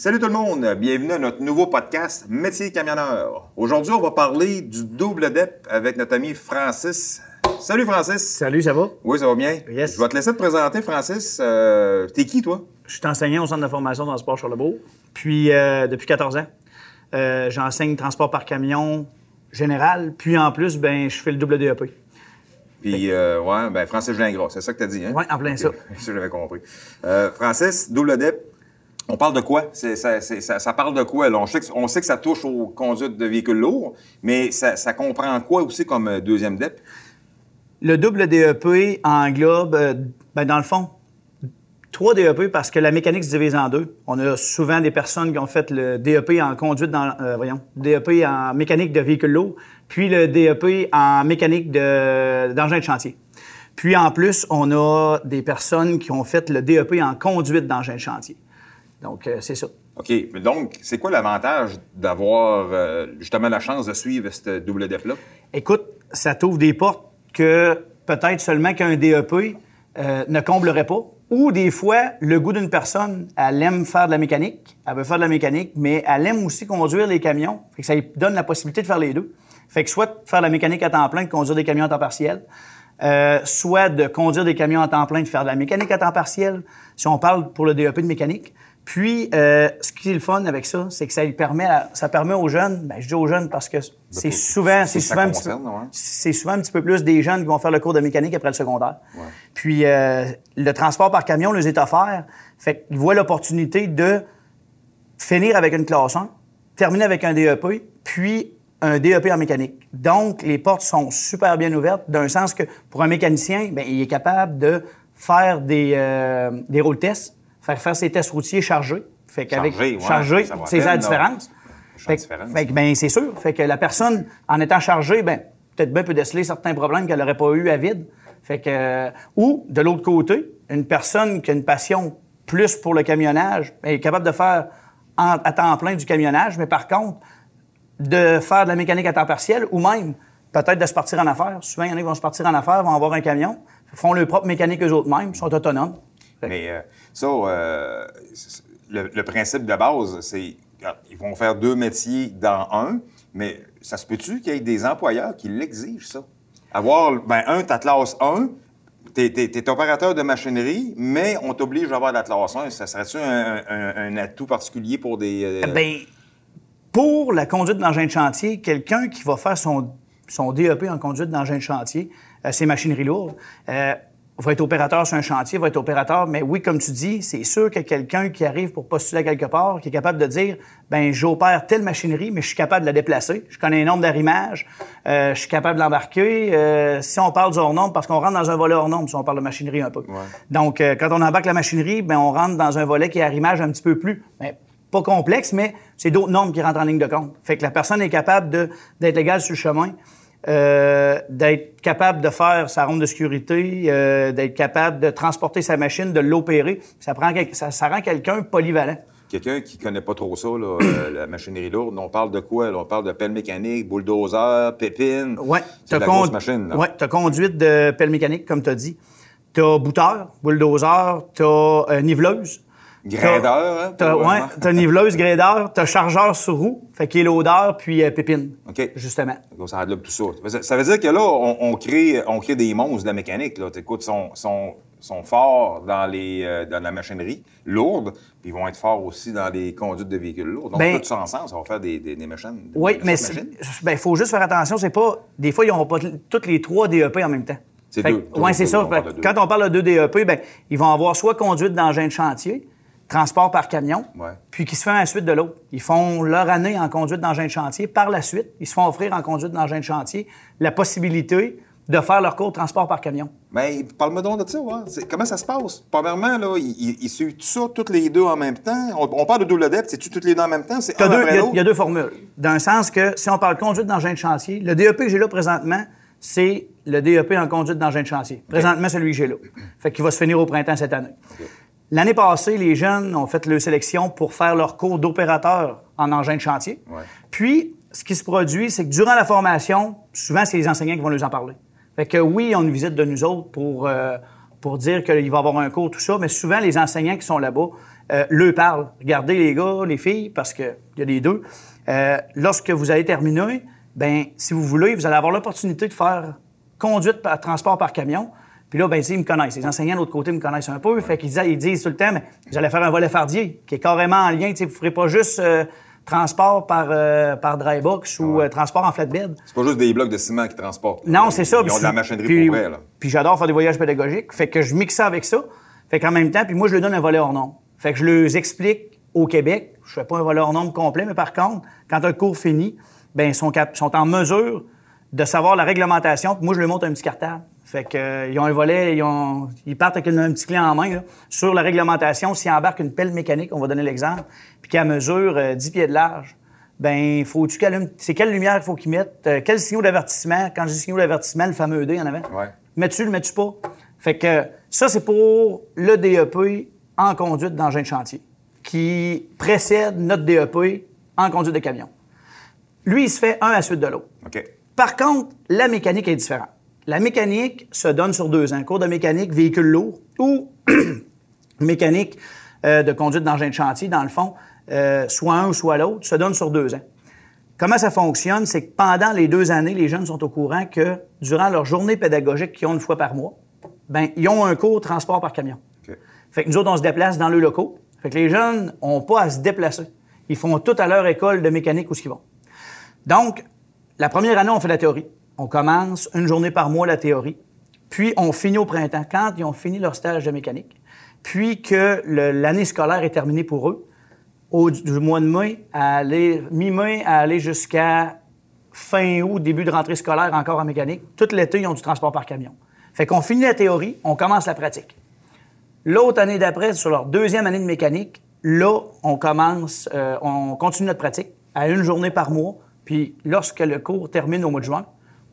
Salut tout le monde, bienvenue à notre nouveau podcast Métier camionneur. Aujourd'hui, on va parler du double DEP avec notre ami Francis. Salut Francis. Salut, ça va? Oui, ça va bien? Yes. Je vais te laisser te présenter, Francis. Euh, T'es qui, toi? Je suis enseignant au centre de formation dans le sport Charlebourg, puis euh, depuis 14 ans. Euh, J'enseigne transport par camion général, puis en plus, ben, je fais le double DEP. Puis, euh, ouais, ben Francis Gingras, c'est ça que t'as dit, hein? Oui, en plein ça. ça, j'avais compris. Euh, Francis, double DEP, on parle de quoi? Ça, parle de quoi? On, sait que, ça touche aux conduites de véhicules lourds, mais ça, comprend quoi aussi comme euh, deuxième DEP? Le double DEP englobe, euh, ben, dans le fond, trois DEP parce que la mécanique se divise en deux. On a souvent des personnes qui ont fait le DEP en conduite dans, euh, voyons, DEP en mécanique de véhicules lourds, puis le DEP en mécanique de- d'engin de, chantier. Puis en plus, on a des personnes qui ont fait le DEP en conduite d'engin de chantier. Donc, euh, c'est ça. OK. Mais donc, c'est quoi l'avantage d'avoir euh, justement la chance de suivre ce double DEP-là? Écoute, ça t'ouvre des portes que peut-être seulement qu'un DEP euh, ne comblerait pas. Ou des fois, le goût d'une personne, elle aime faire de la mécanique, elle veut faire de la mécanique, mais elle aime aussi conduire les camions. Fait que ça lui donne la possibilité de faire les deux. Fait que soit de faire de la mécanique à temps plein, de conduire des camions à temps partiel, euh, soit de conduire des camions à temps plein, de faire de la mécanique à temps partiel, si on parle pour le DEP de mécanique. Puis, euh, ce qui est le fun avec ça, c'est que ça lui permet, à- ça permet aux jeunes, ben, je dis aux jeunes parce que c'est tout- souvent, c'est souvent, un petit peu- ouais. c'est souvent un petit peu plus des jeunes qui vont faire le cours de mécanique après le secondaire. Puis euh, le transport par camion les est offert. Fait qu'ils voient l'opportunité de finir avec une classe 1, terminer avec un DEP, puis un DEP en mécanique. Donc, les portes sont super bien ouvertes, d'un sens que pour un mécanicien, ben, il est capable de faire des, euh, des rôles tests, faire faire ses tests routiers chargés. Fait qu'avec Chargés, ouais, c'est la différence. Fait que- différence. fait que, ben, c'est sûr. Fait que la personne, en étant chargée, ben, peut-être bien peut déceler certains problèmes qu'elle n'aurait pas eu à vide. Fait que, euh, ou, de l'autre côté, une personne qui a une passion plus pour le camionnage ben, est capable de faire en- à temps plein du camionnage, mais par contre, de faire de la mécanique à temps partiel ou même peut-être de se partir en affaires. Souvent, il y en a qui vont se partir en affaires, vont avoir un camion, font leur propre mécanique eux-mêmes, sont autonomes. Mais euh, ça, euh, le, le principe de base, c'est regarde, ils vont faire deux métiers dans un, mais ça se peut-tu qu'il y ait des employeurs qui l'exigent, ça? Avoir, ben, un, ta classe 1, t'es es, opérateur de machinerie, mais on t'oblige à avoir la classe 1. Ça serait-tu un, un- un atout particulier pour des... euh, Ben, pour la conduite d'engin de chantier, quelqu'un qui va faire son, son DEP en conduite d'engin de chantier, euh, c'est machinerie lourde, euh, va être opérateur sur un chantier, va être opérateur, mais oui, comme tu dis, c'est sûr que quelqu'un qui arrive pour postuler quelque part, qui est capable de dire, ben j'opère telle machinerie, mais je suis capable de la déplacer, je connais un nombre d'arrimages, euh, je suis capable de l'embarquer. Euh, si on parle du hors-nombre, parce qu'on rentre dans un volet hors-nombre, si on parle de machinerie un peu. Donc, euh, quand on embarque la machinerie, ben on rentre dans un volet qui est arrimage un petit peu plus, ben, pas complexe, mais c'est d'autres normes qui rentrent en ligne de compte. Fait que la personne est capable d'être légale sur le chemin, euh, d'être capable de faire sa ronde de sécurité, euh, d'être capable de transporter sa machine, de l'opérer. Ça, prend ça, ça rend quelqu'un polyvalent. Quelqu'un qui connaît pas trop ça, là, euh, la machinerie lourde, on parle de quoi? là? On parle de pelle mécanique, bulldozer, pépine. Con- machine. là. Ouais, t'as conduite de pelle mécanique, comme tu as dit. T'as bouteur, bulldozer, t'as euh, niveleuse. Graideur, hein, ouais, t'as niveleuse, graideur, t'as chargeur sur roue, fait qu'il est l'odeur, puis euh, pépine, OK. justement. Donc, ça englobe tout ça. Ça veut dire- que là, on, on crée, on crée des monstres de la mécanique. Là. Écoute, sont, sont, sont forts dans, les, euh, dans la machinerie lourde, puis ils vont être forts aussi dans les conduites de véhicules lourds. Donc, Ben- tout ça ensemble, ça va faire des, des, des machines. des Oui, mais il faut juste faire attention, c'est pas. Des fois, ils n'auront pas toutes les trois DEP en même temps. C'est deux, ouais, c'est ça. quand on parle de deux DEP, ben, ils vont avoir soit conduite d'engin de chantier, transport par camion, Ouais. puis qui se fait à la suite de l'autre. Ils font leur année en conduite d'engin de chantier. Par la suite, ils se font offrir en conduite d'engin de chantier la possibilité de faire leur cours de transport par camion. Mais parle-moi donc de ça. ouais. Comment ça se passe? Premièrement, là, ils, ils, suivent ça, toutes les deux en même temps. On, on parle de double depth, c'est-tu toutes les deux en même temps? C'est Il y a- y, deux formules. D'un sens que si on parle conduite d'engin de chantier, le DEP que j'ai là présentement, c'est le DEP en conduite d'engin de chantier. Présentement, celui que j'ai là. Fait qu'il va se finir au printemps cette année. L'année passée, les jeunes ont fait leur sélection pour faire leur cours d'opérateur en engin de chantier. Ouais. Puis, ce qui se produit, c'est que durant la formation, souvent, c'est les enseignants qui vont nous en parler. Fait que oui, on a une visite de nous autres pour, euh, pour dire qu'il va y avoir un cours, tout ça, mais souvent, les enseignants qui sont là-bas euh, le parle. Regardez les gars, les filles, parce qu'il y a les deux. Euh, lorsque vous allez terminer, ben si vous voulez, vous allez avoir l'opportunité de faire conduite par transport par camion. Puis là, ben, ils me connaissent. Les enseignants de l'autre côté me connaissent un peu. Fait qu'ils disent, ils disent tout le temps, mais vous allez faire un volet fardier, qui est carrément en lien. Vous ne ferez pas juste euh, transport par, euh, par dry box ou euh, transport en flatbed. C'est pas juste des blocs de ciment qui transportent. Non, c'est ça. Ils ont de la machinerie puis- pour vrai, là. Puis j'adore faire des voyages pédagogiques. Fait que je mixe ça avec ça. Fait qu'en même temps, puis moi, je leur donne un volet hors norme. Fait que je leur explique au Québec, je fais pas un volet hors norme complet, mais par contre, quand le cours finit, ben ils sont, cap- sont en mesure de savoir la réglementation. Puis moi, je leur montre un petit cartable. Fait que, euh, ils ont un volet, ils, ont, ils partent avec un, un petit clé en main là, sur la réglementation. S'ils embarquent une pelle mécanique, on va donner l'exemple, puis qu'elle mesure euh, 10 pieds de large, ben faut-tu qu'elle c'est quelle lumière il faut qu'ils mettent, euh, quel signal d'avertissement, quand je dis signal d'avertissement, le fameux D en avant. Ouais. Mets-tu, le mets-tu pas? Fait que ça, c'est pour le DEP en conduite d'engin de chantier, qui précède notre DEP en conduite de camion. Lui, il se fait un à la suite de l'autre. Par contre, la mécanique est différente. La mécanique se donne sur deux ans. Cours de mécanique, véhicule lourd ou mécanique euh, de conduite d'engin de chantier, dans le fond, euh, soit un ou soit l'autre, se donne sur deux ans. Comment ça fonctionne? C'est que pendant les deux années, les jeunes sont au courant que durant leur journée pédagogique qu'ils ont une fois par mois, ben, ils ont un cours transport par camion. OK. Fait que nous autres, on se déplace dans le locaux. Fait que les jeunes n'ont pas à se déplacer. Ils font tout à leur école de mécanique où ce qu'ils vont. Donc, la première année, on fait la théorie. On commence une journée par mois la théorie. Puis, on finit au printemps, quand ils ont fini leur stage de mécanique. Puis que l'année scolaire est terminée pour eux, au, mois de mai, à aller, mi-mai, aller jusqu'à fin août, début de rentrée scolaire encore en mécanique. Tout l'été, ils ont du transport par camion. Fait qu'on finit la théorie, on commence la pratique. L'autre année d'après, sur leur deuxième année de mécanique, là, on commence, euh, on continue notre pratique à une journée par mois. Puis lorsque le cours termine au mois de juin,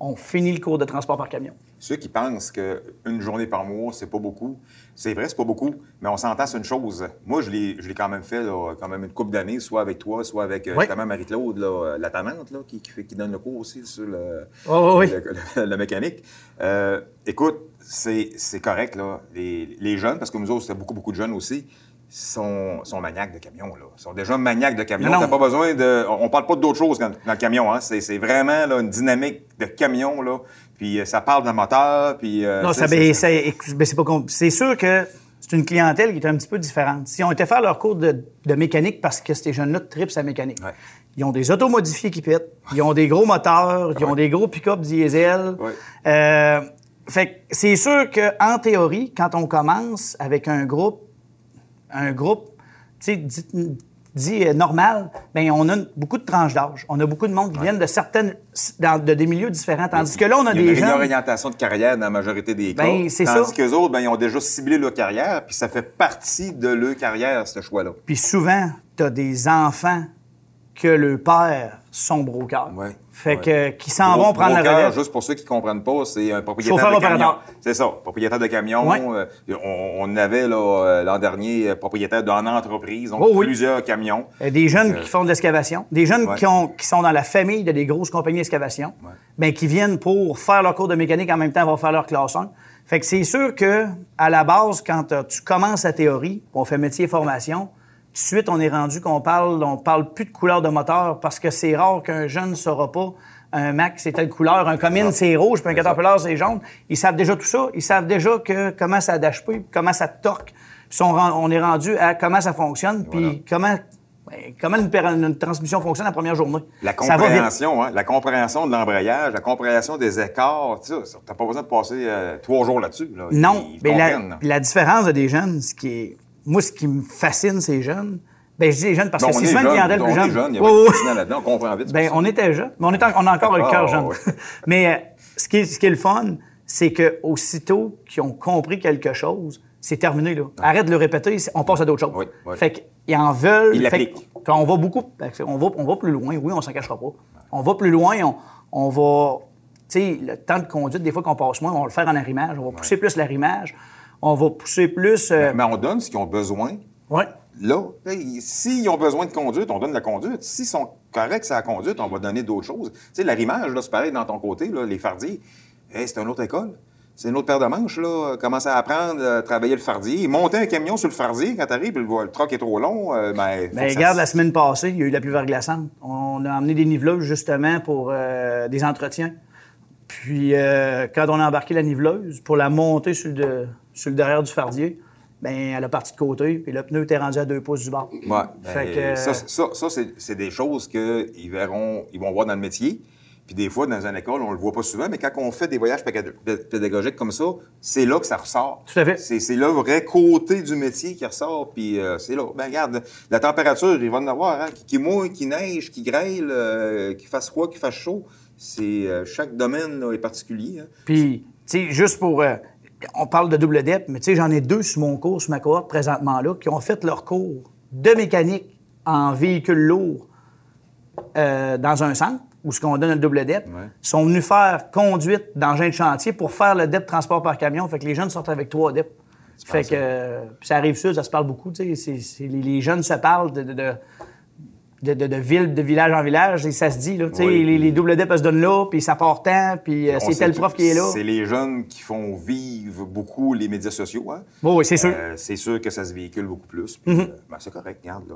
on finit le cours de transport par camion. Ceux qui pensent qu'une journée par mois, c'est pas beaucoup, c'est vrai, c'est pas beaucoup, mais on s'entend sur une chose. Moi, je l'ai quand même fait, là, quand même une couple d'années, soit avec toi, soit avec euh, Oui. justement Marie-Claude, euh, la tannante, là, qui, qui, fait- qui donne le cours aussi sur le, Oh, oui. le- mécanique. Euh, écoute, c'est c'est correct, là. Les, les jeunes, parce que nous autres, c'était beaucoup, beaucoup de jeunes aussi, sont, sont maniaques de camions, là. Ils sont déjà maniaques de camions. Non, non. T'as pas besoin de... On parle pas d'autre chose dans, dans le camion, hein. C'est c'est vraiment, là, une dynamique de camion, là. Puis euh, ça parle d'un moteur, puis... euh, Non, ça, ben, c'est- ben, c'est pas C'est sûr que c'est une clientèle qui est un petit peu différente. Si on était faire leur cours de, de mécanique parce que ces jeunes-là tripent sa mécanique, Ouais. ils ont des autos modifiées qui pètent, ils ont des gros moteurs, ils ont des gros pick-up diesel. Ouais. Euh, fait que c'est sûr qu'en théorie, quand on commence avec un groupe, un groupe, tu sais, dit, euh, normal, ben on a une- beaucoup de tranches d'âge. On a beaucoup de monde qui viennent de certaines, dans, de des milieux différents. Tandis que là, on a Il y des une gens. réorientation de carrière dans la majorité des cas. Ben, c'est tandis ça. qu'eux autres, ben, ils ont déjà ciblé leur carrière, puis ça fait partie de leur carrière, ce choix-là. Puis souvent, tu as des enfants que le père sont brokers. Ouais, Fait ouais. que qui s'en vont prendre la broker, relève. Juste pour ceux qui ne comprennent pas, c'est un propriétaire Chauffeur de camion. C'est ça, propriétaire de camion. Ouais. Euh, on, on avait là, euh, l'an dernier euh, propriétaire d'une entreprise, donc Oh oui. plusieurs camions. Des jeunes qui font de l'excavation, des jeunes qui, ont, qui sont dans la famille de des grosses compagnies d'excavation, ben, qui viennent pour faire leur cours de mécanique en même temps, vont faire leur classe 1. Fait que c'est sûr que à la base, quand tu commences la théorie, on fait métier et formation, suite, on est rendu qu'on parle, on parle plus de couleur de moteur parce que c'est rare qu'un jeune ne saura pas un Mac, c'est telle couleur, un Comine, c'est rouge, puis un. Caterpillar, c'est jaune. Ils savent déjà tout ça. Ils savent déjà que comment ça d'HP, comment ça torque. Puis on, est rendu à comment ça fonctionne, puis Voilà. comment, ben, comment une, transmission fonctionne la première journée. La compréhension, hein, la compréhension de l'embrayage, la compréhension des écarts, tu t'as pas besoin de passer euh, trois jours là-dessus. Là. Non, Ils, ils mais la, la différence de des jeunes, ce qui est, moi, ce qui me fascine, ces jeunes, ben, je dis les jeunes parce Bon, que on c'est est souvent une jeune, clientèle on plus est jeune. jeune, il y a Ouais, pas ouais, de ouais. fascinant là-dedans, on comprend vite. Ben, on était jeunes, mais on, est en- on a encore le Ah, cœur jeune. ouais. mais euh, ce, qui est, ce qui est le fun, c'est que aussitôt qu'ils ont compris quelque chose, c'est terminé. Là. Arrête de le répéter, on passe à d'autres choses. Oui, oui. Fait qu'ils en veulent. Ils l'appliquent. que- On va beaucoup. On va, on va plus loin, oui, on s'en cachera pas. On va plus loin, on, on va. Tu sais, le temps de conduite, des fois qu'on passe moins, on va le faire en arrimage. On va pousser plus l'arrimage. On va pousser plus. euh, Mais on donne ce qu'ils ont besoin ouais. là. S'ils ont besoin de conduite, on donne la conduite. S'ils sont corrects sur la conduite, on va donner d'autres choses. Tu sais, l'arrimage, là, c'est pareil dans ton côté, là, les fardiers. Hey, c'est une autre école. c'est une autre paire de manches, là. Commencer à apprendre à travailler le fardier. Monter un camion sur le fardier quand t'arrives, puis le, le troc est trop long, euh, ben, Ben, ça regarde, la semaine passée, il y a eu la pluie verglaçante. On a emmené des niveleuses justement pour euh, des entretiens. Puis euh, quand on a embarqué la niveleuse pour la monter sur le, de- sur le derrière du fardier, ben elle a parti de côté, puis le pneu était rendu à deux pouces du bord. Ouais, ben, que- ça, ça, ça, c'est, des choses qu'ils verront, ils vont voir dans le métier. Puis des fois, dans une école, on le voit pas souvent, mais quand on fait des voyages pédagogiques comme ça, c'est là que ça ressort. Tout à fait. C'est, c'est le vrai côté du métier qui ressort, puis euh, c'est là. Ben regarde, la température, il va en avoir, hein, qui, qui mouille, qui neige, qui grêle, euh, qui fasse froid, qui fasse chaud. C'est, euh, chaque domaine là, est particulier. hein. Puis, tu sais, juste pour. euh, on parle de double dep, mais tu sais, j'en ai deux sur mon cours, sur ma cohorte présentement là, qui ont fait leur cours de mécanique en véhicule lourd euh, dans un centre, où ce qu'on donne le double dep, Ouais. sont venus faire conduite d'engin de chantier pour faire le dep transport par camion. Fait que les jeunes sortent avec trois dep. Fait que euh, ça arrive ça, ça se parle beaucoup. tu sais, les, les jeunes se parlent de, de, de, de, de- de ville, de village en village, et ça se dit. Là, tu sais, Oui. les, les double dep se donnent là, puis ça part tant, puis euh, c'est tel prof qui est là. C'est les jeunes qui font vivre beaucoup les médias sociaux. Hein? Bon, oui, c'est sûr. Euh, c'est sûr que ça se véhicule beaucoup plus. Puis, euh, ben, c'est correct, regarde. Là.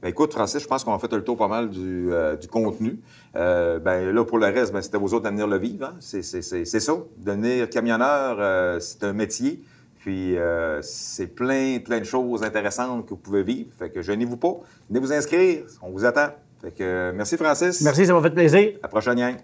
Ben, écoute, Francis, je pense qu'on a fait le tour pas mal du, du contenu. Ben, là, pour le reste, ben, c'était aux autres de venir le vivre. Hein? C'est, ça. Devenir camionneur, c'est un métier. Puis, euh, c'est plein, plein de choses intéressantes que vous pouvez vivre. Fait que gênez-vous pas. Venez vous inscrire. On vous attend. Fait que, euh, merci, Francis. Merci, ça m'a fait plaisir. À la prochaine, gang.